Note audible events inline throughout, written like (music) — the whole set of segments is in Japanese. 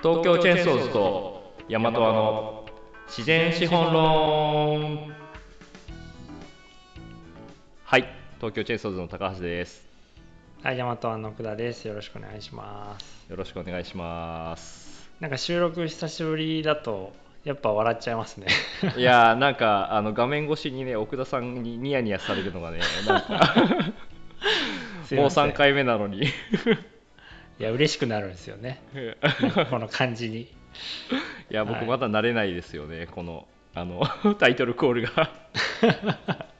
東京チェーンソーズと大和の自然資本論はい東京チェーンソーズの高橋ですはい、大和の奥田です。よろしくお願いします。よろしくお願いしますなんか収録久しぶりだと、やっぱ笑っちゃいますね。いやーなんかあの画面越しにね奥田さんにニヤニヤされるのがねなんかもう (laughs) すいません3回目なのにいや、嬉しくなるんですよね。この感じに。(laughs) いや僕はいまだ慣れないですよね、このあの (laughs) タイトルコールが (laughs)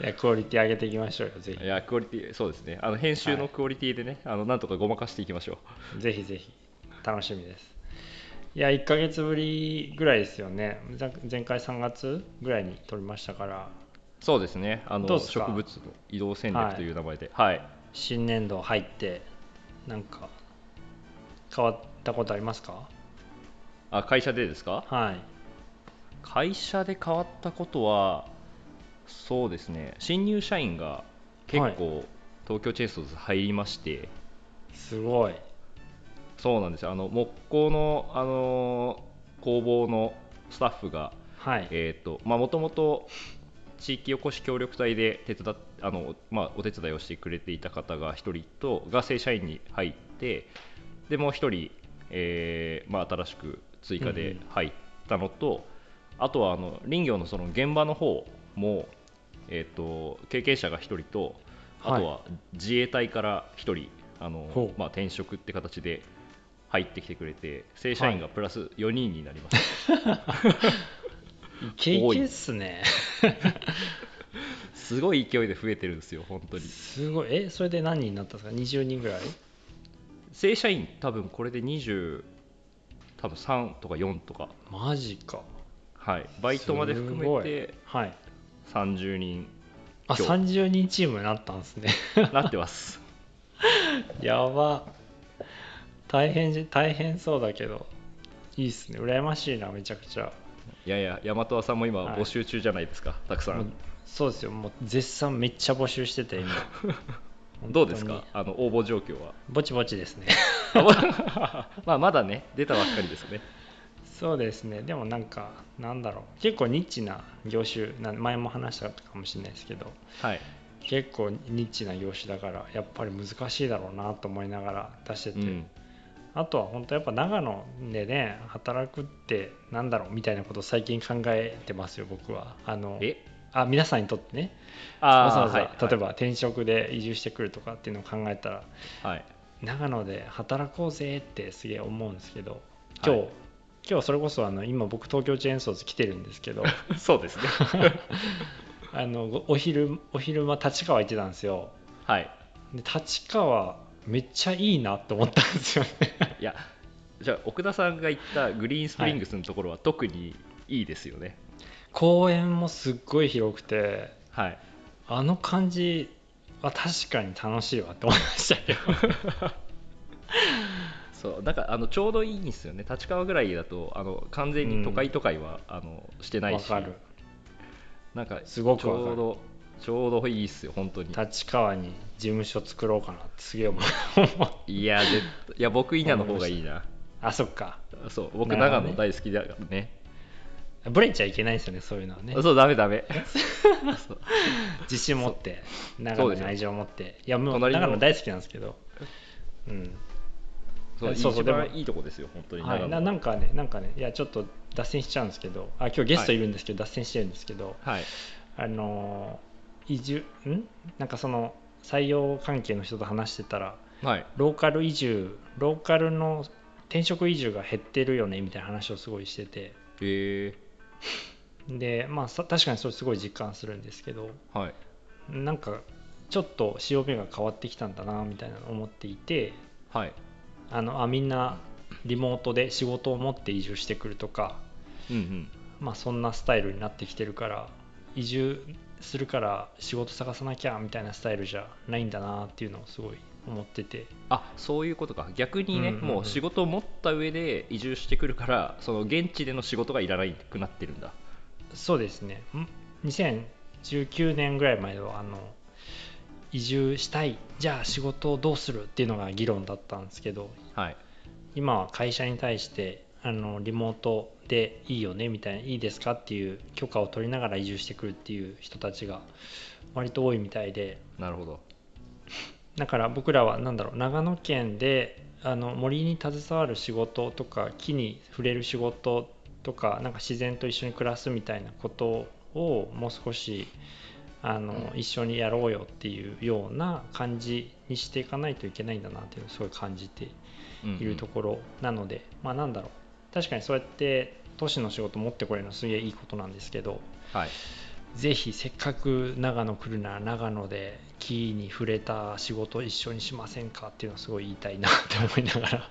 いや、クオリティ上げていきましょうよ、ぜいやクオリティそうですねあの編集のクオリティでね、あのなんとかごまかしていきましょひ。ぜひぜひ。楽しみです。いや、1ヶ月ぶりぐらいですよね。前前回3月ぐらいに撮りましたから、うそうですねあの植物の移動戦略という名前ではい、新年度入って、なんか、変わったことありますか？あ会社でですか？はい。会社で変わったことはそうですね新入社員が結構、東京チェーンソーズ入りましてすごい。そうなんですよあの木工の、あの工房のスタッフがはい。えーとまあ、もともと地域おこし協力隊で手伝っあの、まあ、お手伝いをしてくれていた方が1人とが正社員に入ってでもう1人、えーまあ、新しく追加で入ったのと、あとはあの林業のその現場の方も、えー、と経験者が1人とあとは自衛隊から1人あの、ほう。まあ、転職って形で入ってきてくれて正社員がプラス4人になりました。(laughs) イケイケっすね。(laughs) すごい勢いで増えてるんですよ、本当に。すごい。え、それで何人になったんですか ?20 人ぐらい？正社員、多分これで20、多分3とか4とか、マジか。はい、バイトまで含めてはい。30人あ、今日30人チームになったんですね。(laughs) なってます。(laughs) やば。大変じ、大変そうだけど、いいっすね。羨ましいな、めちゃくちゃ。いやいや、大和さんも今、はい募集中じゃないですか、たくさ。んそうですよ。もう絶賛めっちゃ募集してて、今。(laughs) どうです本か、あの応募状況は？ぼちぼちですね。(laughs) まあ、まだね、出たばっかりですね。そうですね。でもなんか、なんだろう。結構ニッチな業種な、前も話したかもしれないですけど、はい、結構ニッチな業種だからやっぱり難しいだろうなと思いながら出してて、うん、あとは本当やっぱ長野でね働くってなんだろうみたいなことを最近考えてますよ僕は。あのえ？あ皆さんにとってね。あわざわざ、はい例えば転職で移住してくるとかっていうのを考えたらはい、長野で働こうぜってすげえ思うんですけど今日、はい。今日それこそあの今僕東京チェーンソーズ来てるんですけど (laughs) そうですね。(laughs) あのごお昼お昼間立川行ってたんですよ。はい、で立川めっちゃいいなって思ったんですよねいや、じゃあ、奥田さんが言ったグリーンスプリングスのところは特にいいですよね。公園もすっごい広くてはい。あの感じは確かに楽しいわって思いましたけど。(laughs) そうなんかあのちょうどいいんですよね、立川ぐらいだとあの完全に都会都会は、あのしてないし、なんかすごちくわかる。ょうどちょうどいいっすよ、本当に。立川に事務所作ろうかなってすげえ思う。(laughs) いや、いや僕、稲の方がいいな。あそっか。そう僕、長野大好きだからね。ブレちゃいけないですよねそういうのはね。そう、ダメダメ。(laughs) 自信持って長野に愛情を持って。いやもう長野大好きなんですけど。うん。そう一そうそうでも番いいとこですよ、本当に。はい、ななんかねなんかねいやちょっと脱線しちゃうんですけど。あ今日ゲストいるんですけど、脱線してるんですけど。はい、あのー移住？ん？なんかその採用関係の人と話してたらはい、ローカル移住ローカルの転職移住が減ってるよねみたいな話をすごいしてて。え。でまあさ確かにそれすごい実感するんですけどー、はい、なんかちょっと潮目が変わってきたんだなみたいなのを思っていてはい、あのあみんなリモートで仕事を持って移住してくるとかうんうん、まあそんなスタイルになってきてるから移住するから仕事探さなきゃみたいなスタイルじゃないんだなっていうのをすごい思ってて。あそういうことか、逆にね、うんうんうんもう仕事を持った上で移住してくるから、その現地での仕事がいらなくなってるんだ。そうですね。ん？2019年ぐらいまではあの移住したい。じゃあ仕事をどうするっていうのが議論だったんですけど。はい、今は会社に対してあのリモートでいいよねみたいないいですかっていう許可を取りながら移住してくるっていう人たちが割と多いみたいで。なるほど。だから僕らは何だろう長野県であの森に携わる仕事とか木に触れる仕事とかなんか自然と一緒に暮らすみたいなことをもう少しあの、一緒にやろうよっていうような感じにしていかないといけないんだなっていうのをすごい感じているところなので、まあなんだろう確かにそうやって都市の仕事持ってこれるのすげえいいことなんですけど、はい。ぜひせっかく長野来るなら長野で木に触れた仕事を一緒にしませんかっていうのをすごい言いたいなって思いながら。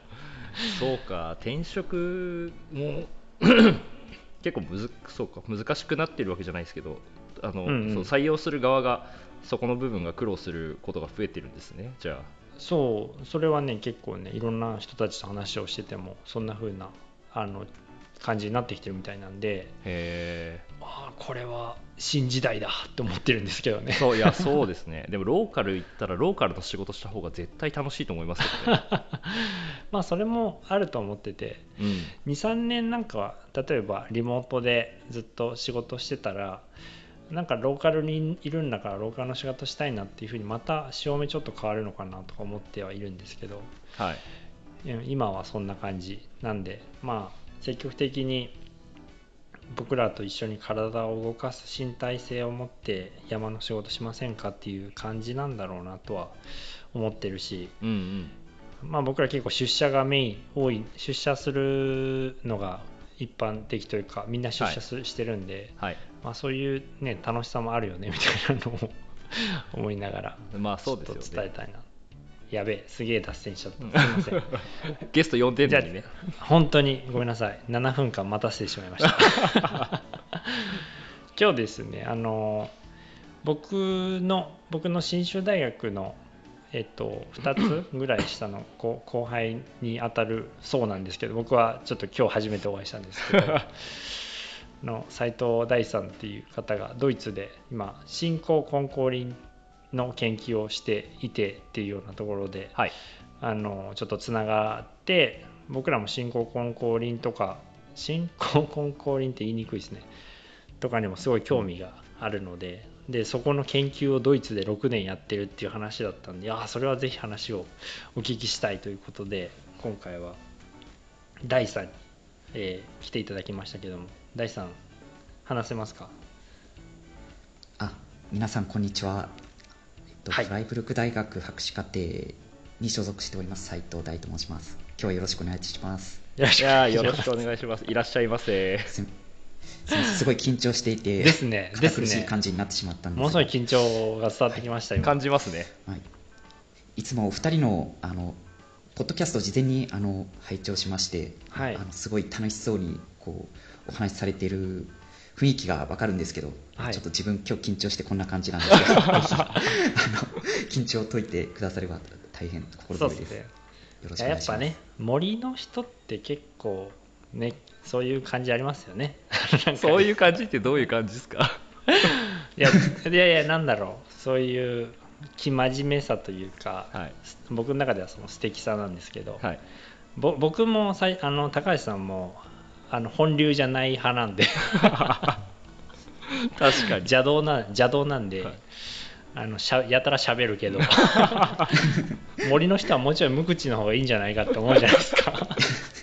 そうか転職も (coughs) 結構むずそうか難しくなってるわけじゃないですけどあの、うんうん。そう採用する側がそこの部分が苦労することが増えてるんですねじゃそうそれはね結構ねいろんな人たちと話をしててもそんな風なあの感じになってきてるみたいなんであへああこれは新時代だって思ってるんですけどね。えそういや (laughs) そうですね。でもローカル行ったらローカルの仕事した方が絶対楽しいと思いますけどね、(laughs) まあそれもあると思っててうん、23年なんかは例えばリモートでずっと仕事してたらなんかローカルにいるんだからローカルの仕事したいなっていうふうにまた潮目ちょっと変わるのかなとか思ってはいるんですけど。はい。うん今はそんな感じなんでまあ積極的に僕らと一緒に体を動かす身体性を持って山の仕事しませんかっていう感じなんだろうなとは思ってるしうんうん。まあ、僕ら結構出社がメイン多い出社するのが一般的というかみんな出社す、してるんで、はい。まあ、そういう、ね、楽しさもあるよねみたいなのを思いながらまあそうですよちょっと伝えねたいなやべえすげえ脱線しちゃった、うん。すいません。(laughs) ゲスト呼んでんのにね。本当にごめんなさい。7分間待たせてしまいました。(laughs) 今日ですねあの僕の僕の信州大学のえっと、2つぐらい下の (laughs) 後後輩に当たるそうなんですけど僕はちょっと今日初めてお会いしたんですけどの斉藤大さんっていう方がドイツで今新興根高林の研究をしていてっていうようなところではい。あのちょっとつながって僕らも新興根高林とか新興根高林って言いにくいですね。とかにもすごい興味があるのででそこの研究をドイツで6年やってるっていう話だったんでいやーそれはぜひ話をお聞きしたいということで今回は大さんに、えー来ていただきましたけども大さん話せますか？あ皆さんこんにちは、とはい。フライブルク大学博士課程に所属しております斉藤大と申します。今日はよろしくお願いします。よろしいくお願いします。やーよろしくお願いします。いらっしゃいませ。すごい緊張していてですねです堅苦しいね感じになってしまったんですがものすごい緊張が伝わってきました今。感じますね。はい、いつもお二人のあのポッドキャストを事前にあの拝聴しまして、はい。あのすごい楽しそうにこうお話しされている雰囲気がわかるんですけど、はい。ちょっと自分今日緊張してこんな感じなんですけど (laughs) 緊張を解いてくだされば大変心強いです。よろしくおや願いします。っぱね森の人って結構ねそういう感じありますよ (laughs) ね。そういう感じってどういう感じですか？(laughs) いやいやいやなんだろう。そういう生真面目さというか、はい。僕の中ではその素敵さなんですけど、はい。ぼ僕もさいあの高橋さんもあの本流じゃない派なんで。(laughs) 確かに。邪道な邪道なんで、はい。あのしゃやたら喋るけど。(laughs) 森の人はもうちょい無口の方がいいんじゃないかって思うじゃないですか。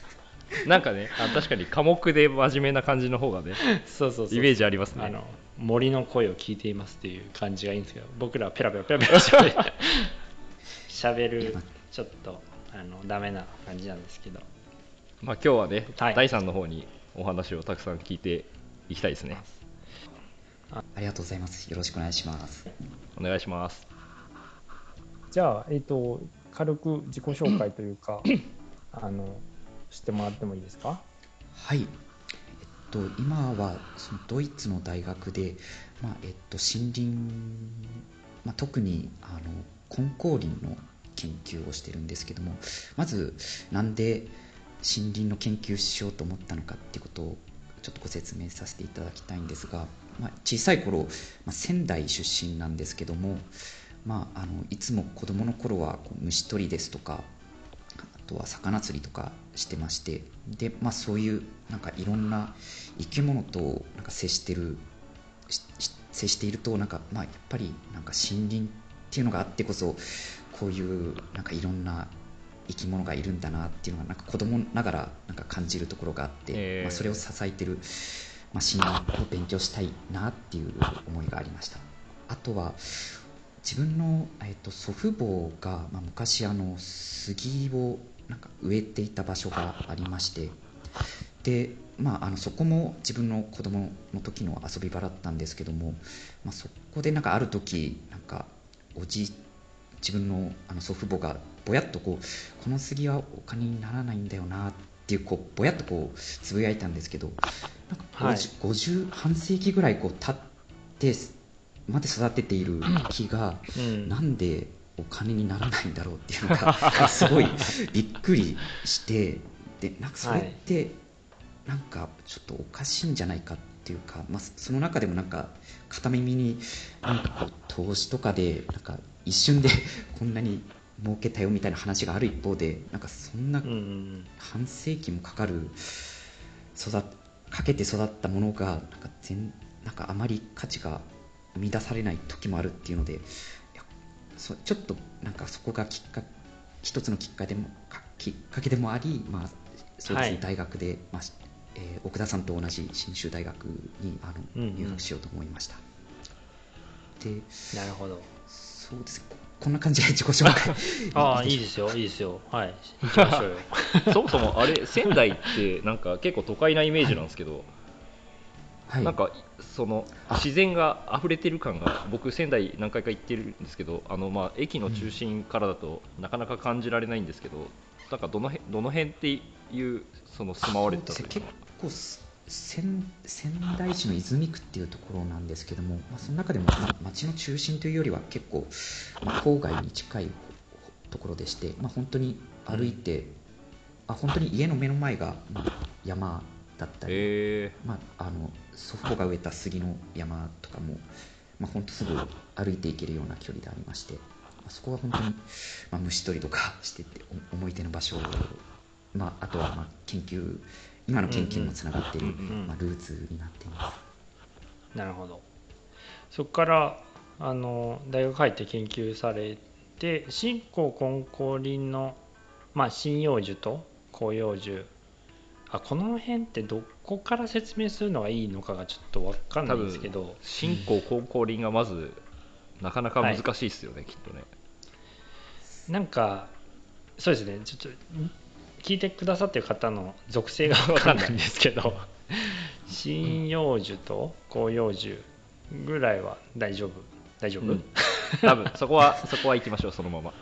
(laughs) なんかねあ確かに寡黙で真面目な感じの方がねそうそうそうイメージありますね。あの森の声を聞いていますっていう感じがいいんですけど僕らはペラペラペラペラ喋る喋るちょっとあのダメな感じなんですけどまあ今日はね、はい。第3の方にお話をたくさん聞いていきたいですね。ありがとうございます。よろしくお願いします。お願いします。じゃあ、えー、と軽く自己紹介というか (clears throat) あのしてもらってもいいですか？はい、えっと、今はそのドイツの大学で、まあえっと、森林、まあ、特にあの根高林の研究をしてるんですけどもまずなんで森林の研究しようと思ったのかっていうことをちょっとご説明させていただきたいんですが、まあ、小さい頃、まあ、仙台出身なんですけども、まあ、あのいつも子供の頃はこう虫取りですとかあとは魚釣りとかしてましてで、まあ、そういうなんかいろんな生き物となんか接してる接しているとなんか、まあ、やっぱりなんか森林っていうのがあってこそこういうなんかいろんな生き物がいるんだなっていうのがなんか子供ながらなんか感じるところがあって、えー、まあ、それを支えてる、まあ、森林を勉強したいなっていう思いがありました。あとは自分の、えーと、祖父母が、まあ、昔あの杉をなんか植えていた場所がありましてで、まあ、あのそこも自分の子供の時の遊び場だったんですけども、まあ、そこでなんかある時なんかおじ自分のあの祖父母がぼやっとこうこの杉はお金にならないんだよなっていうこうぼやっとこうつぶやいたんですけどなんか 50,、はい、50半世紀ぐらいこう経ってまで育てている木が、うん、なんでお金にならないんだろうっていうのが (laughs) すごいびっくりしてでなんかそれって、なんかちょっとおかしいんじゃないかっていうか、まあ、その中でもなんか片耳になんかこう投資とかでなんか一瞬でこんなに儲けたよみたいな話がある一方でなんかそんな半世紀もかかる育かけて育ったものがなんか全なんかあまり価値が生み出されない時もあるっていうのでそちょっとなんかそこがきっか一つのきっかけでもきっかけでもあり、まあそうですね、はい、大学で、まあえー、奥田さんと同じ信州大学にあの、入学しようと思いました。でなるほどそうです。こんな感じで自己紹介。(laughs) ああいいですよいいですよ。はい。行きましょうよ。(laughs) そもそもあれ仙台ってなんか結構都会なイメージなんですけど、はい、なんかその自然が溢れてる感が僕仙台何回か行ってるんですけどあのまあ駅の中心からだとなかなか感じられないんですけど、なんかどの辺どの辺っていうその住まわれてたというか。結構仙仙台市の泉区っていうところなんですけども、まあ、その中でも、ま、町の中心というよりは結構、まあ、郊外に近いところでして、まあ、本当に歩いて、あ本当に家の目の前が、まあ、山だったり、まあ、あの祖父母が植えた杉の山とかも、まあ、本当すぐ歩いていけるような距離でありまして、まあ、そこは本当に、まあ、虫取りとかしてて思い出の場所まあ、あとはまあ研究今の研究もつながっている、まあ、ルーツになっています。なるほど。そこからあの大学入って研究されて新興根高林の、まあ、針葉樹と広葉樹。あこの辺ってどこから説明するのがいいのかがちょっと分かんないんですけど。新興根高林がまずなかなか難しいですよね、はい、きっとね。なんかそうですね。ちょっと聞いてくださってる方の属性が分かんないんですけど針葉樹と広葉樹ぐらいは大丈夫？大丈夫、うん、多分そこは (laughs) そこは行きましょうそのまま。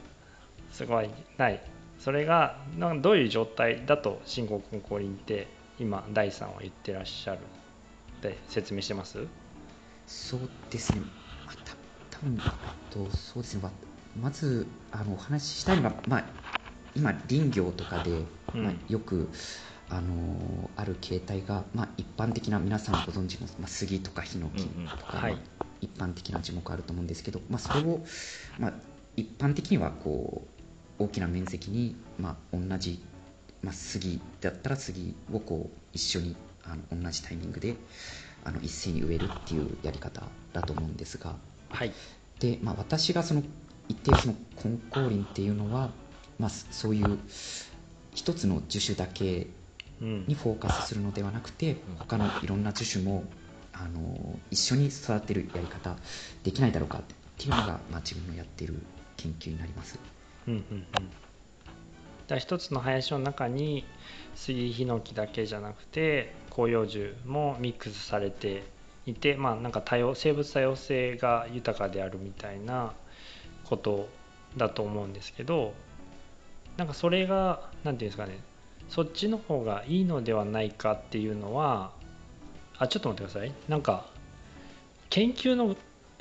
そこはない。それがどういう状態だと新興根高林って今第3は言ってらっしゃるって説明してます？そうですね。た多分とそうですね。まずあのお話ししたいのが、まあ、今林業とかで、まあ、よく、あのある形態が、まあ、一般的な皆さんご存知の、まあ、杉とかヒノキとか、はい、一般的な樹木あると思うんですけど、まあ、それを、まあ、一般的にはこう大きな面積に、まあ、同じ、まあ、杉だったら杉をこう一緒にあの同じタイミングであの一斉に植えるっていうやり方だと思うんですが、はい、で、まあ、私がその一定その根高林っていうのはまあ、そういう一つの樹種だけにフォーカスするのではなくて、他のいろんな樹種もあの一緒に育てるやり方できないだろうかっていうのが、まあ、自分のやっている研究になります。うんうんうん。だ一つの林の中に杉ヒノキだけじゃなくて広葉樹もミックスされていてまあなんか多様生物多様性が豊かであるみたいなことだと思うんですけどなんかそれが何て言うんですかねそっちの方がいいのではないかっていうのはあちょっと待ってください。なんか研究の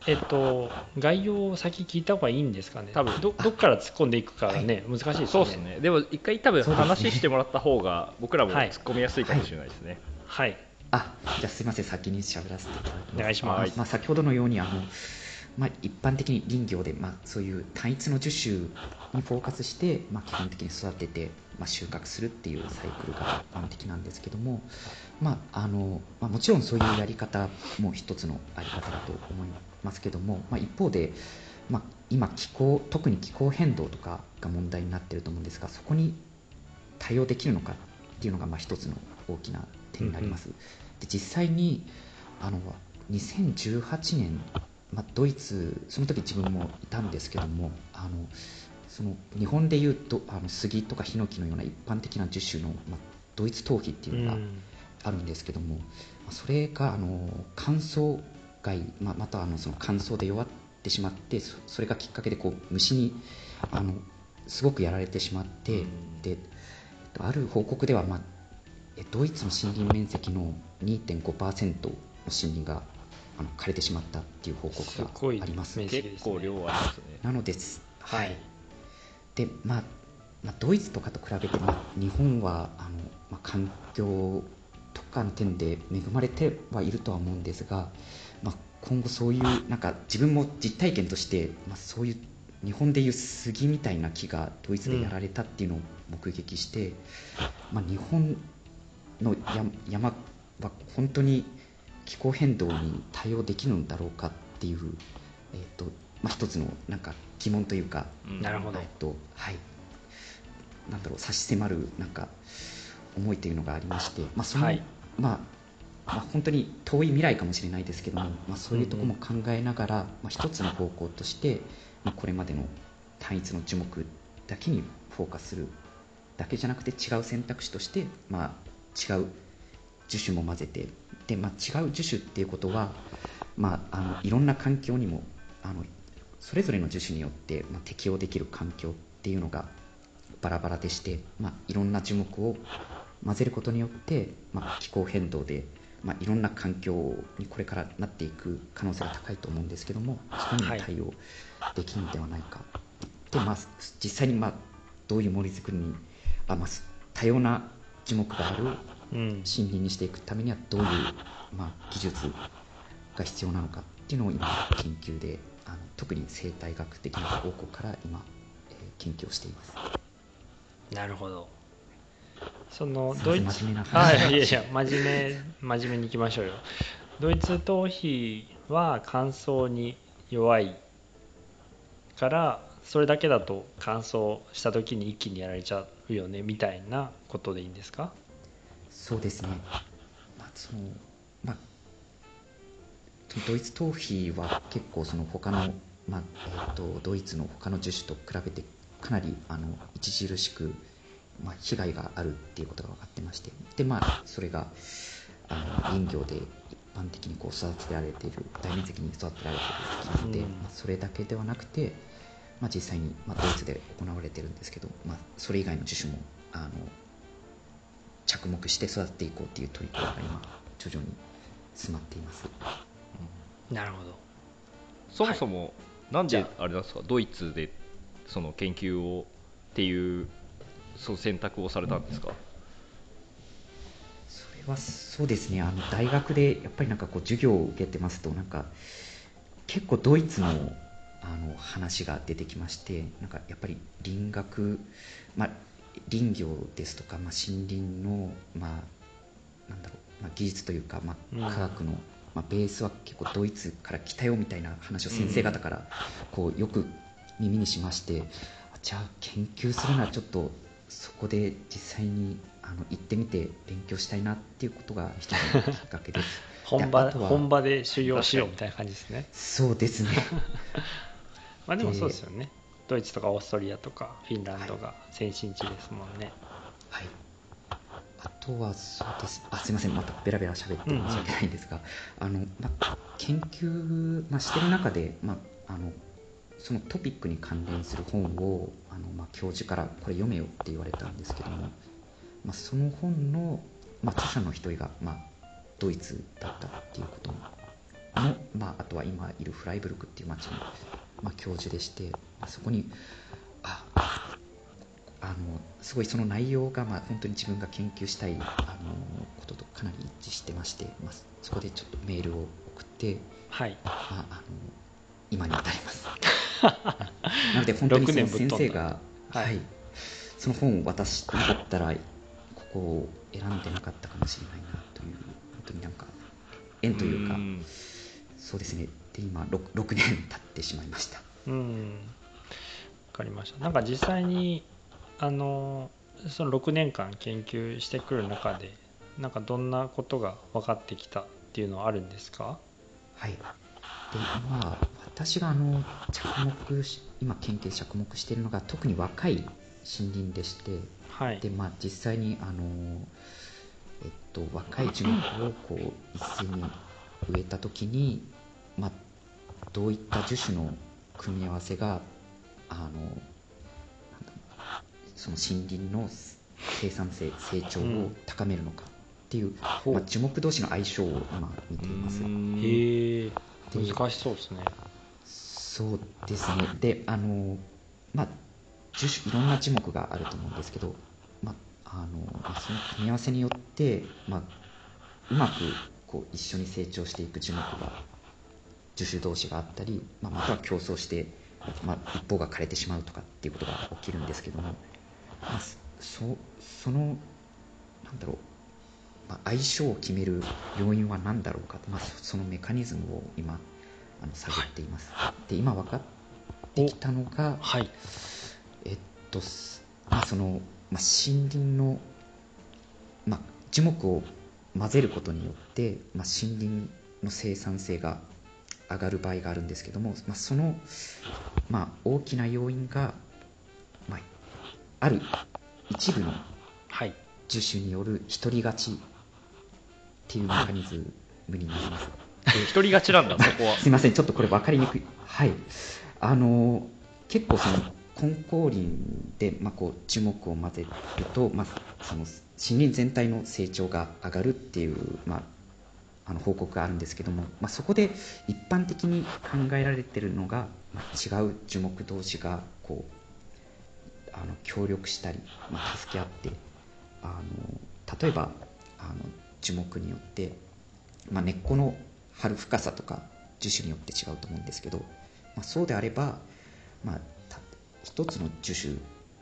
えっと概要を先聞いた方がいいんですかね？多分。どどっから突っ込んでいくかがね、難しいですね。そうですね。でも一回多分話してもらった方が僕らも突っ込みやすいかもしれないですね。はい、はい、あじゃあすいません。先に喋らせていただきます。お願いします、まあ、先ほどのようにあのまあ、一般的に林業で、まあ、そういう単一の樹種にフォーカスして、まあ、基本的に育ててまあ、収穫するっていうサイクルが一般的なんですけども、まああのまあ、もちろんそういうやり方も一つのあり方だと思いますけども、まあ、一方で、まあ、今気候特に気候変動とかが問題になっていると思うんですがそこに対応できるのかっていうのがまあ一つの大きな点になります。で実際にあの2018年、まあ、ドイツその時自分もいたんですけどもあのその日本でいうとあの杉とかヒノキのような一般的な樹種の、まあ、ドイツ頭皮っていうのがあるんですけども、うん、それがあの乾燥害、まあ、またあのその乾燥で弱ってしまってそれがきっかけでこう虫にあのすごくやられてしまって、うん、である報告では、まあ、ドイツの森林面積の2.5%の森林があの枯れてしまったっていう報告があります。す結構量ありますね。なのです。はい。で、まあ、まあ、ドイツとかと比べて、まあ、日本はあの、まあ、環境とかの点で恵まれてはいるとは思うんですが、まあ、今後そういうなんか自分も実体験として、まあ、そういう日本でいう杉みたいな木がドイツでやられたっていうのを目撃して、うん、まあ、日本の山は本当に気候変動に対応できるんだろうかっていう、えーとまあ、一つのなんか疑問というか、なるほど、えっとはい、なんだろう差し迫るなんか思いというのがありまして、まあその、はい、まあまあ、本当に遠い未来かもしれないですけども、まあ、そういうところも考えながら、まあ、一つの方向として、まあ、これまでの単一の樹木だけにフォーカスするだけじゃなくて違う選択肢として、まあ、違う樹種も混ぜてで、まあ、違う樹種っていうことは、まあ、あのいろんな環境にもあのそれぞれの樹種によって、まあ、適応できる環境っていうのがバラバラでして、まあ、いろんな樹木を混ぜることによって、まあ、気候変動で、まあ、いろんな環境にこれからなっていく可能性が高いと思うんですけどもそこにも対応できるのではないか、はい、で、まあ、実際に、まあ、どういう森づくりにあ、まあ、多様な樹木がある森林にしていくためにはどういう、まあ、技術が必要なのかっていうのを今研究であの特に生態学的な方向から今、えー、研究をしています。なるほど。そのドイツはいいやいや真面目真面目にいきましょうよ。ドイツ頭皮は乾燥に弱いからそれだけだと乾燥した時に一気にやられちゃうよねみたいなことでいいんですか？そうですね、まあそのまあ、ドイツ頭皮は結構その他の、まあえーと、ドイツの他の樹種と比べてかなりあの著しく、まあ、被害があるっていうことが分かってまして。で、まあ、それがあの林業で一般的にこう育てられている大面積に育てられているので、うん、まあ、それだけではなくて、まあ、実際に、まあ、ドイツで行われてるんですけど、まあ、それ以外の樹種もあの着目して育てていこうっていう取り組みが今徐々に進まっています。なるほど。そもそも、なんであ。れなんですか？ドイツでその研究をっていうそう選択をされたんですか、それはそうですね。あの大学でやっぱりなんかこう授業を受けてますとなんか結構ドイツのあの話が出てきましてなんかやっぱり林学、まあ、林業ですとか、まあ、森林の、まあ、なんだろう、まあ、技術というか、まあ、科学の、まあ、ベースは結構ドイツから来たよみたいな話を先生方からこうよく耳にしまして、じゃあ研究するならちょっとそこで実際にあの行ってみて勉強したいなっていうことが一つのきっかけです。(laughs) 本場本場で修行しようみたいな感じですね。そうですね。(laughs) まあでもそうですよねドイツとかオーストリアとかフィンランドが先進地ですもんね。はい。あとはそうです。あすみません。またベラベラ喋って申し訳ないんですが、うん。うん、あのまあ、研究、まあ、してる中で、まあ、あのそのトピックに関連する本をあの、まあ、教授からこれ読めよって言われたんですけども、まあ、その本の、まあ、著者の一人が、まあ、ドイツだったっていうこともの、まあ、あとは今いるフライブルクっていう町の、まあ、教授でして、まあ、そこにああのすごいその内容が、まあ、本当に自分が研究したいあのこととかなり一致してまして、まあ、そこでちょっとメールを送って、はい。まあ、あの今に至ります。(laughs) なので本当にその先生が、はい、その本を渡してなかったらここを選んでなかったかもしれないなという本当になんか縁というかん。そうですね。で今 6, 6年経ってしまいました。うん。わかりました。なんか実際にあのその6年間研究してくる中でなんかどんなことが分かってきたっていうのはあるんですか？はい。で今私があの着目し今研究着目しているのが特に若い森林でしてはい。でまあ実際にあのえっと若い樹木をこう一斉に植えた時にまあどういった樹種の組み合わせがあのその森林の生産性成長を高めるのかっていう、ほう。まあ、樹木同士の相性を今見ています。うん。へえで難しそうですね。そうですね。であのまあ樹種いろんな樹木があると思うんですけど、まああのまあその組み合わせによって、まあ、うまくこう一緒に成長していく樹木が樹種同士があったり、まあ、または競争して、まあ、一方が枯れてしまうとかっていうことが起きるんですけども、まあ、そそのなんだろうまあ、相性を決める要因は何だろうか、まあ、そそのメカニズムを今あの探っています、で今分かってきたのがはい。えっとすまあその、まあ、森林の、まあ、樹木を混ぜることによって、まあ、森林の生産性が上がる場合があるんですけども、まあ、その、まあ、大きな要因が、まあ、ある一部のはい樹種による独り勝ちっていうメカニズムになります。一人勝ちなんだ (laughs) そこはすみません、ちょっとこれ分かりにくい。はい。あの、結構その、根高林で、まあ、こう、樹木を混ぜると、まあ、その、森林全体の成長が上がるっていう、まあ、あの報告があるんですけども、まあ、そこで一般的に考えられてるのが、まあ、違う樹木同士がこうあの協力したり、まあ、助け合ってあの例えばあの樹木によって、まあ、根っこの張る深さとか樹種によって違うと思うんですけど、まあ、そうであれば、まあ、一つの樹種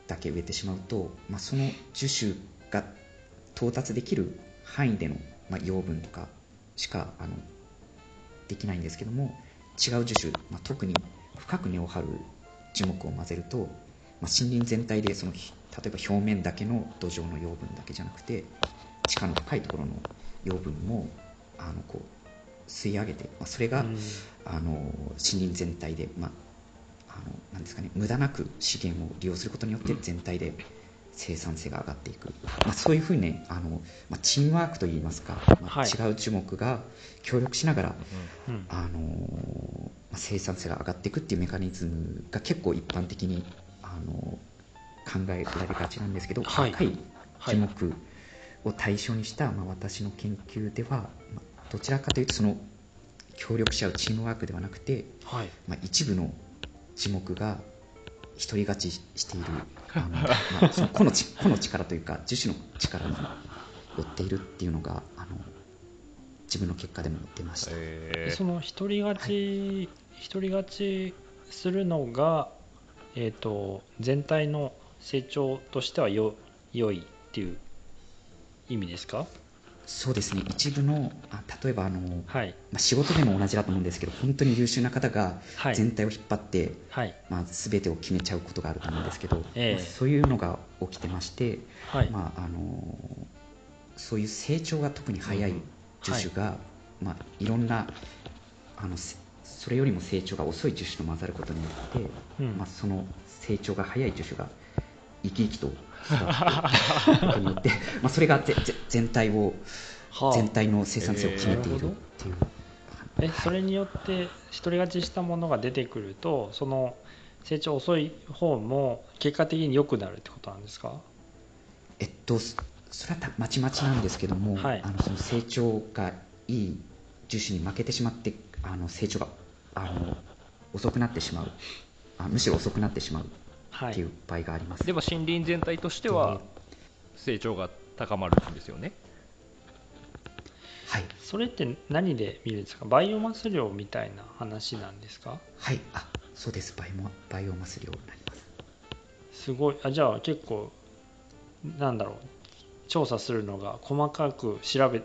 だけ植えてしまうと、まあ、その樹種が到達できる範囲での、まあ、養分とかしかあのできないんですけども違う樹種、まあ、特に深く根を張る樹木を混ぜると、まあ、森林全体でそのひ例えば表面だけの土壌の養分だけじゃなくて地下の深いところの養分もあのこう吸い上げて、まあ、それが、うん。あの森林全体で、まあ、あのなんですかね無駄なく資源を利用することによって全体で生産性が上がっていく、まあ、そういうふうにねあの、まあ、チームワークといいますか、まあはい。違う樹木が協力しながら、うんあのまあ生産性が上がっていくっていうメカニズムが結構一般的にあの考えられがちなんですけど、はい。若いはい。樹木を対象にした、まあ、私の研究では、まあどちらかというとその協力し合うチームワークではなくて、はい。まあ、一部の樹木が独り勝ちしている。(laughs) あの、まあ、その個のち個の力というか樹種の力によっているっていうのがあの自分の結果でも出ました。えその一人勝ち一人勝ちするのが、えー、と全体の成長としてはよ良いっていう意味ですか？そうですね。一部のあ例えばあの、まはい。あ、仕事でも同じだと思うんですけど本当に優秀な方がはい。全体を引っ張って、はい。まあ、全てを決めちゃうことがあると思うんですけど、ええ。まあそういうのが起きてまして、はい、まあ、あのそういう成長が特に早い樹種が、い。まあ、いろんなあのせそれよりも成長が遅い樹種と混ざることによって、うん。まあ、その成長が早い樹種が生き生きとことに。よってまあそれがぜぜ全体をはあ。全体の生産性を決めているっていう、えそれによって独り勝ちしたものが出てくるとその成長遅い方も結果的に良くなるってことなんですか？えっとそそれはたまちまちなんですけども、はい。あのその成長がいい樹種に負けてしまってあの成長があの遅くなってしまう。あむしろ遅くなってしまう。はいっていう場合があります、でも森林全体としては成長が高まるんですよね。はい。それって何で見るんですか？バイオマス量みたいな話なんですか？はい。あそうです。バイオマバイオマス量になります。すごい。あじゃあ結構なんだろう調査するのが細かく調べ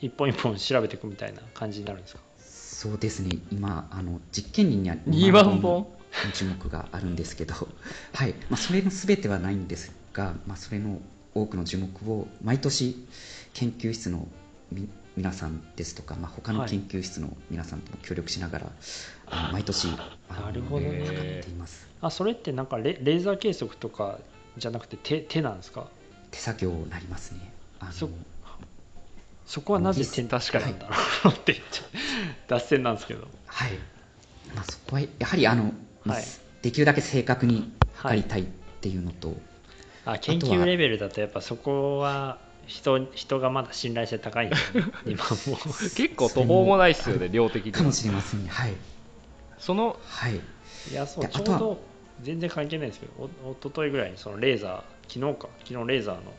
一本一本調べていくみたいな感じになるんですか？そうですね。今あの実験林には2万本？樹木があるんですけど、(laughs) はい。まあ、それの全てはないんですが、まあ、それの多くの樹木を毎年研究室のみ皆さんですとか、まあ、他のはい。研究室の皆さんとも協力しながら、あの毎年なるほどね。測っています。あそれってなんかレレーザー計測とかじゃなくて手手なんですか？手作業になりますね。あのそそこはなぜ手確かになんだろうって言っちゃ脱線なんですけど。はい、まあ、そこはやはりあの、まあはい。できるだけ正確に測りたいっていうのと、あ研究レベルだとやっぱそこは人人がまだ信頼性高いんですね。(laughs) 今も。結構途方もないっすよね量的に。かもしれませんね。はい。そのはい。いやそうであとはちょうど全然関係ないんですけどお一昨日ぐらいにそのレーザー昨日か。昨日レーザーの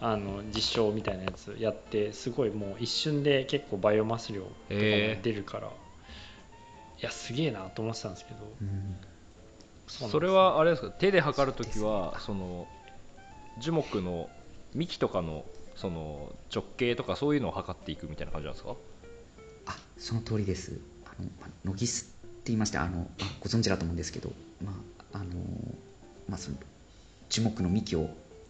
あの実証みたいなやつやってすごいもう一瞬で結構バイオマス量とかも出るから、いやすげえなと思ってたんですけど。うん。そそれはあれですか？手で測るときはその樹木の幹とかのその直径とかそういうのを測っていくみたいな感じなんですか？あその通りです。あの、まあ、ノギスって言いましてあの、まあご存知だと思うんですけど、まああのまあ、その樹木の幹を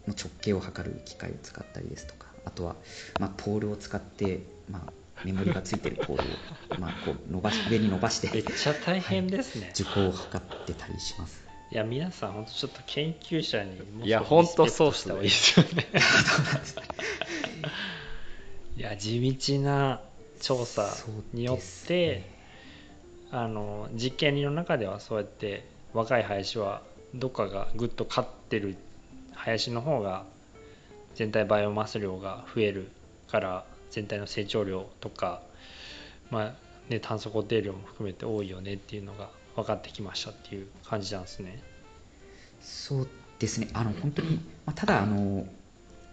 の直径を測る機械を使ったりですとかあとは、まあ、ポールを使って、まあ、メモリがついてるポールを、まあ、こう伸ばし上に伸ばして。めっちゃ大変ですね、樹高を測ってたりします。い、や皆さん本当ちょっと研究者にもういや本当そうした方がいいですよね。いや (laughs) 地道な調査によって、ね。あの実験林の中ではそうやって若い林はどっかがぐっと勝ってる林の方が全体バイオマス量が増えるから全体の成長量とか、まあね、炭素固定量も含めて多いよねっていうのが分かってきましたっていう感じなんですね。そうですねあの本当に、まあ、ただあの、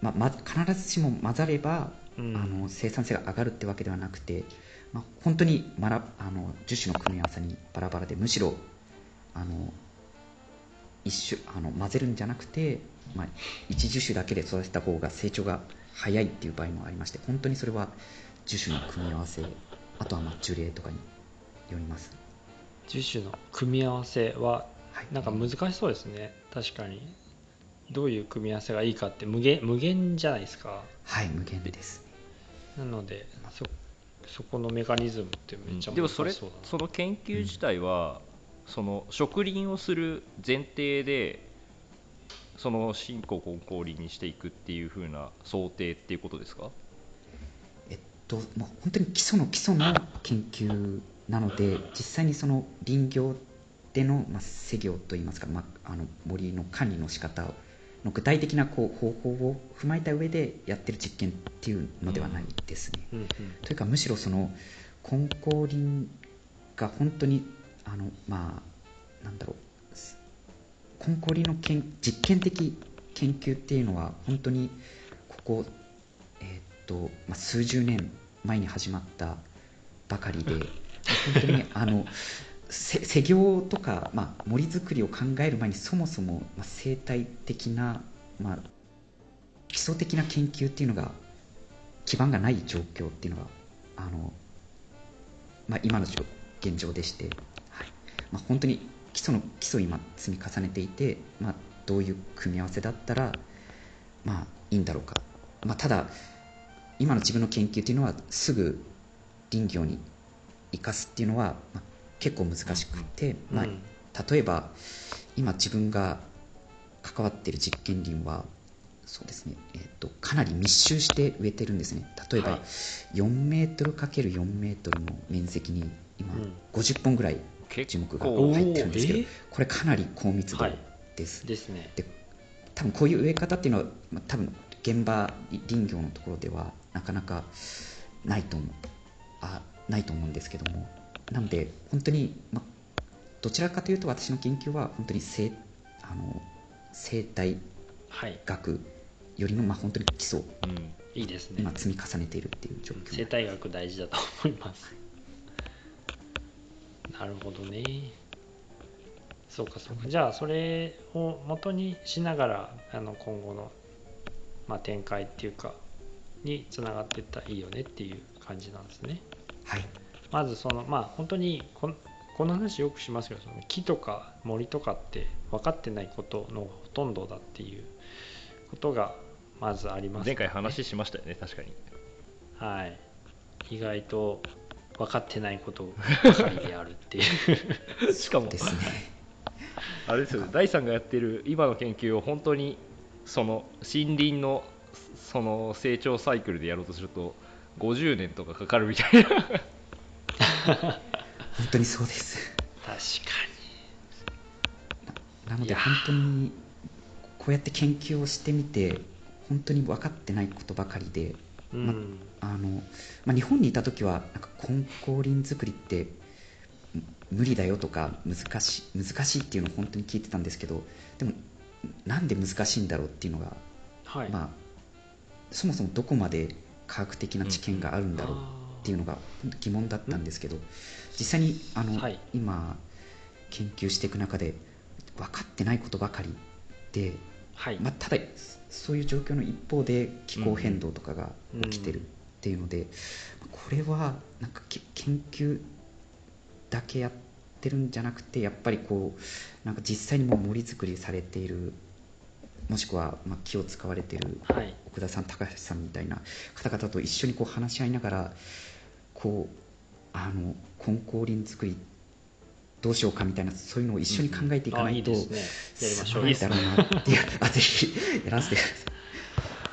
まあま、必ずしも混ざればうんあの生産性が上がるってわけではなくて、まあ、本当にまらあの樹種の組み合わせにバラバラでむしろあの一種あの混ぜるんじゃなくて、まあ、一樹種だけで育てた方が成長が早いっていう場合もありまして本当にそれは樹種の組み合わせあとはまあ樹齢とかによります、樹種の組み合わせははい、なんか難しそうですね。確かに。どういう組み合わせがいいかって無限無限じゃないですか。はい無限です。ねなのでそそこのメカニズムってめっちゃ難しでもそれそうだなその研究自体は、その植林をする前提でその新興根高林にしていくっていう風な想定っていうことですか？えっと、まあ、本当に基礎の基礎の研究なので実際にその林業での、まあ、施業といいますか、まあ、あの森の管理の仕方の具体的なこう方法を踏まえた上でやってる実験っていうのではないですね。うんうんというかむしろその根高林が本当にあのまあなんだろうす根高林の研実験的研究っていうのは本当にここ、えーっとまあ、数十年前に始まったばかりで本当にあの (laughs) せ施業とか、まあ、森づくりを考える前にそもそも、まあ、生態的な、まあ、基礎的な研究っていうのが基盤がない状況っていうのがあの、まあ、今の状現状でして、はい。まあ、本当に基礎の基礎を今積み重ねていて、まあ、どういう組み合わせだったら、まあ、いいんだろうか、まあ、ただ今の自分の研究っていうのはすぐ林業に生かすっていうのは、まあ、結構難しくて、まあうん例えば今自分が関わっている実験林はそうですね、えー、とかなり密集して植えてるんですね。例えば、はい。4メートル ×4 メートルの面積に今うん。50本ぐらい結樹木が構入ってるんですけど、おーえこれかなり高密度はいです、ですね。で多分こういう植え方っていうのは、まあ、多分現場林業のところではなかなかないと思うあないと思うんですけども。なので本当に、まあ、どちらかというと私の研究は本当に生あの生態はい。学よりの、まあ、本当に基礎をうんいいですね。今積み重ねているっていう状況。生態学大事だと思いますなるほどね。そうかそうか。じゃあそれを元にしながらあの今後のまあ、展開っていうかにつながっていったらいいよねっていう感じなんですね。はい。まずそのまあ本当にこんこの話よくしますけどその木とか森とかって分かってないことのほとんどだっていうことがまずあります、前回話しましたよね確かに。はい。意外と分かってないこと (laughs) ばかりであるっていう。しかも。ですね。あれですよ第さんがやってる今の研究を本当にその森林のその成長サイクルでやろうとすると50年とかかかるみたいな。(laughs) 本当にそうです。確かなので本当にこうやって研究をしてみて本当に分かってないことばかりで、に、うんあのまあ、日本にいた時はなんか根高林作りってむ無理だよとか難しい難しいっていうのを本当に聞いてたんですけどでもなんで難しいんだろうっていうのが、はい、まあ、そもそもどこまで科学的な知見があるんだろうっていうのが疑問だったんですけど実際にあの、はい。今研究していく中で分かってないことばかりで、はい、まあ、ただそういう状況の一方で気候変動とかが起きてるっていうので、これはなんかけ研究だけやってるんじゃなくてやっぱりこうなんか実際にもう森作りされているもしくはまあ木を使われているはい。奥田さん高橋さんみたいな方々と一緒にこう話し合いながらこうあの根高林作りどうしようかみたいなそういうのを一緒に考えていかないと、あいいですね。やりましょう。いだろうなっていうあぜひやらせてください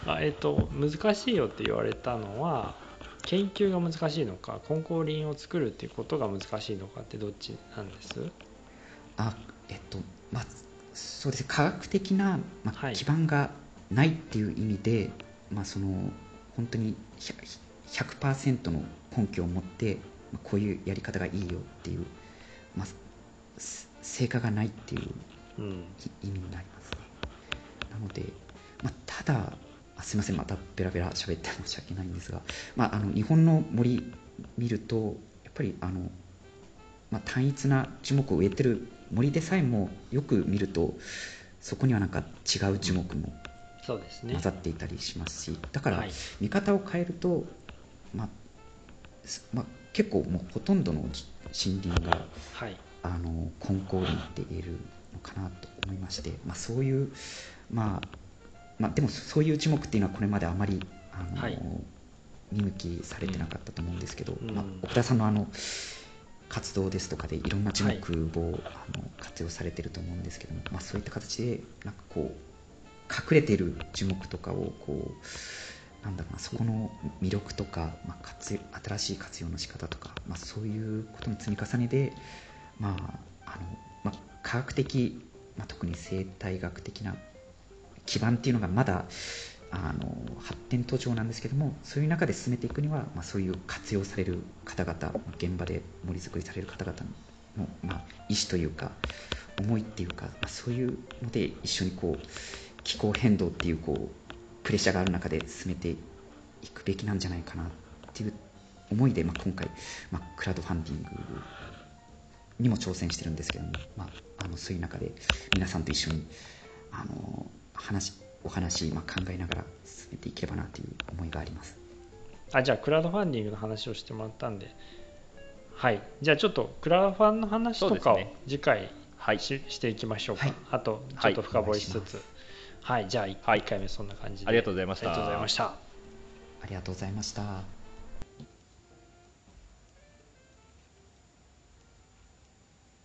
あえっ、と難しいよって言われたのは研究が難しいのか根高林を作るっていうことが難しいのかってどっちなんです？あえっとまあそうですね科学的な、まあ、はい。基盤がないっていう意味で、まあその本当に100 100%の根拠を持って、まあこういうやり方がいいよっていう、まあ、す成果がないっていう意味になりますね。なので、まあ、ただあすいません。またベラベラ喋って申し訳ないんですが、まあ、あの日本の森見るとやっぱりあの、まあ、単一な樹木を植えてる森でさえもよく見るとそこにはなんか違う樹木も混ざっていたりしますし。だからはい。見方を変えると、まあすまあ、結構もうほとんどの森林がはい。あの根高林って言えるのかなと思いまして、まあ、そういう、まあまあ、でもそういう樹木っていうのはこれまであまりあの、はい。見向きされてなかったと思うんですけど、うん。まあ、奥田さんのあの活動ですとかでいろんな樹木を、あの活用されてると思うんですけども、まあ、そういった形でなんかこう隠れている樹木とかをこうなんだろうなそこの魅力とか、まあ、活用新しい活用の仕方とか、まあ、そういうことの積み重ねで、まああのまあ、科学的、まあ、特に生態学的な基盤っていうのがまだあの発展途上なんですけどもそういう中で進めていくには、まあ、そういう活用される方々現場で森づくりされる方々の、まあ、意思というか思いっていうか、まあ、そういうので一緒にこう気候変動っていうこうプレッシャーがある中で進めていくべきなんじゃないかなっていう思いで、まあ、今回、まあ、クラウドファンディングにも挑戦してるんですけども、まあ、あのそういう中で皆さんと一緒にあの話お話、まあ、考えながら進めていければなという思いがあります。あじゃあクラウドファンディングの話をしてもらったんで。はい。じゃあちょっとクラウドファンの話とかを次回はい。ししていきましょうか、はい。あとちょっと深掘りしつはいはい、じゃあ1はい回目そんな感じで。ありがとうございました。ありがとうございました。ありがとうございました。